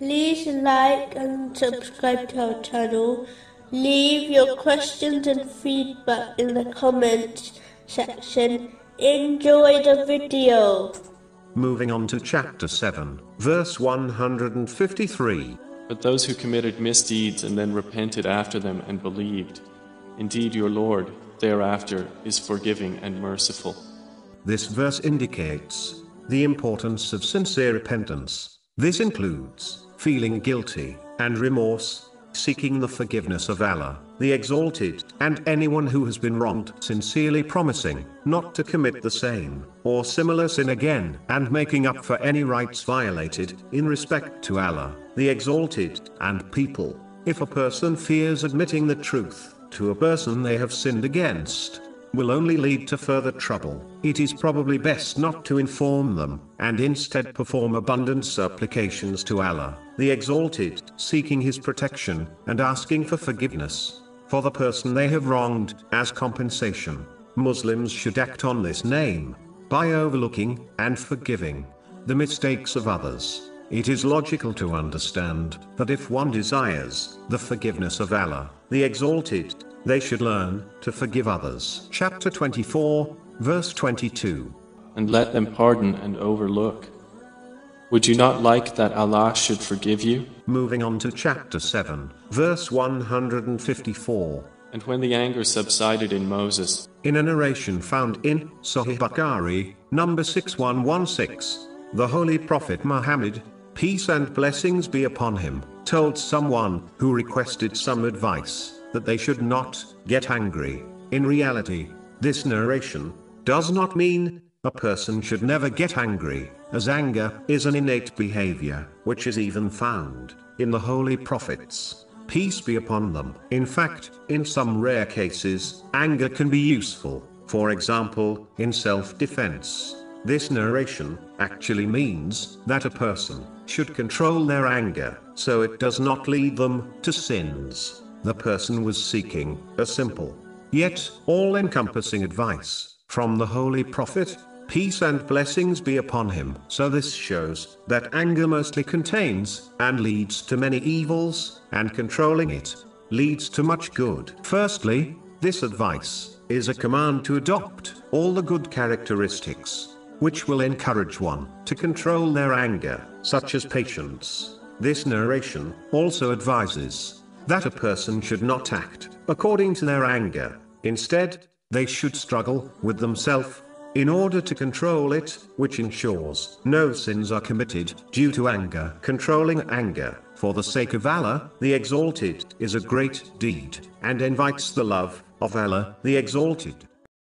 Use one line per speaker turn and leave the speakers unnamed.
like and subscribe to our channel. Leave your questions and feedback in the comments section. Enjoy the video.
Moving on to chapter 7, verse 153.
But those who committed misdeeds and then repented after them and believed, indeed your Lord, thereafter, is forgiving and merciful.
This verse indicates the importance of sincere repentance. This includes feeling guilty and remorse, seeking the forgiveness of Allah, the Exalted, and anyone who has been wronged, sincerely promising not to commit the same or similar sin again, and making up for any rights violated in respect to Allah, the Exalted, and people. If a person fears admitting the truth to a person they have sinned against, will only lead to further trouble. It is probably best not to inform them, and instead perform abundant supplications to Allah, the Exalted, seeking His protection, and asking for forgiveness for the person they have wronged, as compensation. Muslims should act on this name by overlooking and forgiving the mistakes of others. It is logical to understand that if one desires the forgiveness of Allah, the Exalted, they should learn to forgive others. Chapter 24, verse 22.
And let them pardon and overlook. Would you not like that Allah should forgive you?
Moving on to chapter 7, verse 154.
And when the anger subsided in Moses,
In a narration found in Sahih Bukhari, number 6116, the Holy Prophet Muhammad, peace and blessings be upon him, told someone who requested some advice that they should not get angry. In reality, this narration does not mean a person should never get angry, as anger is an innate behavior, which is even found in the holy prophets. Peace be upon them. In fact, in some rare cases, anger can be useful, for example, in self defense. This narration actually means that a person should control their anger so it does not lead them to sins. The person was seeking a simple, yet all encompassing advice from the Holy Prophet. Peace and blessings be upon him. So this shows that anger mostly contains and leads to many evils, and controlling it leads to much good. Firstly, this advice is a command to adopt all the good characteristics which will encourage one to control their anger, such as patience. This narration also advises that a person should not act according to their anger. Instead, they should struggle with themselves in order to control it, which ensures no sins are committed due to anger. Controlling anger, for the sake of Allah, the Exalted, is a great deed, and invites the love of Allah, the Exalted.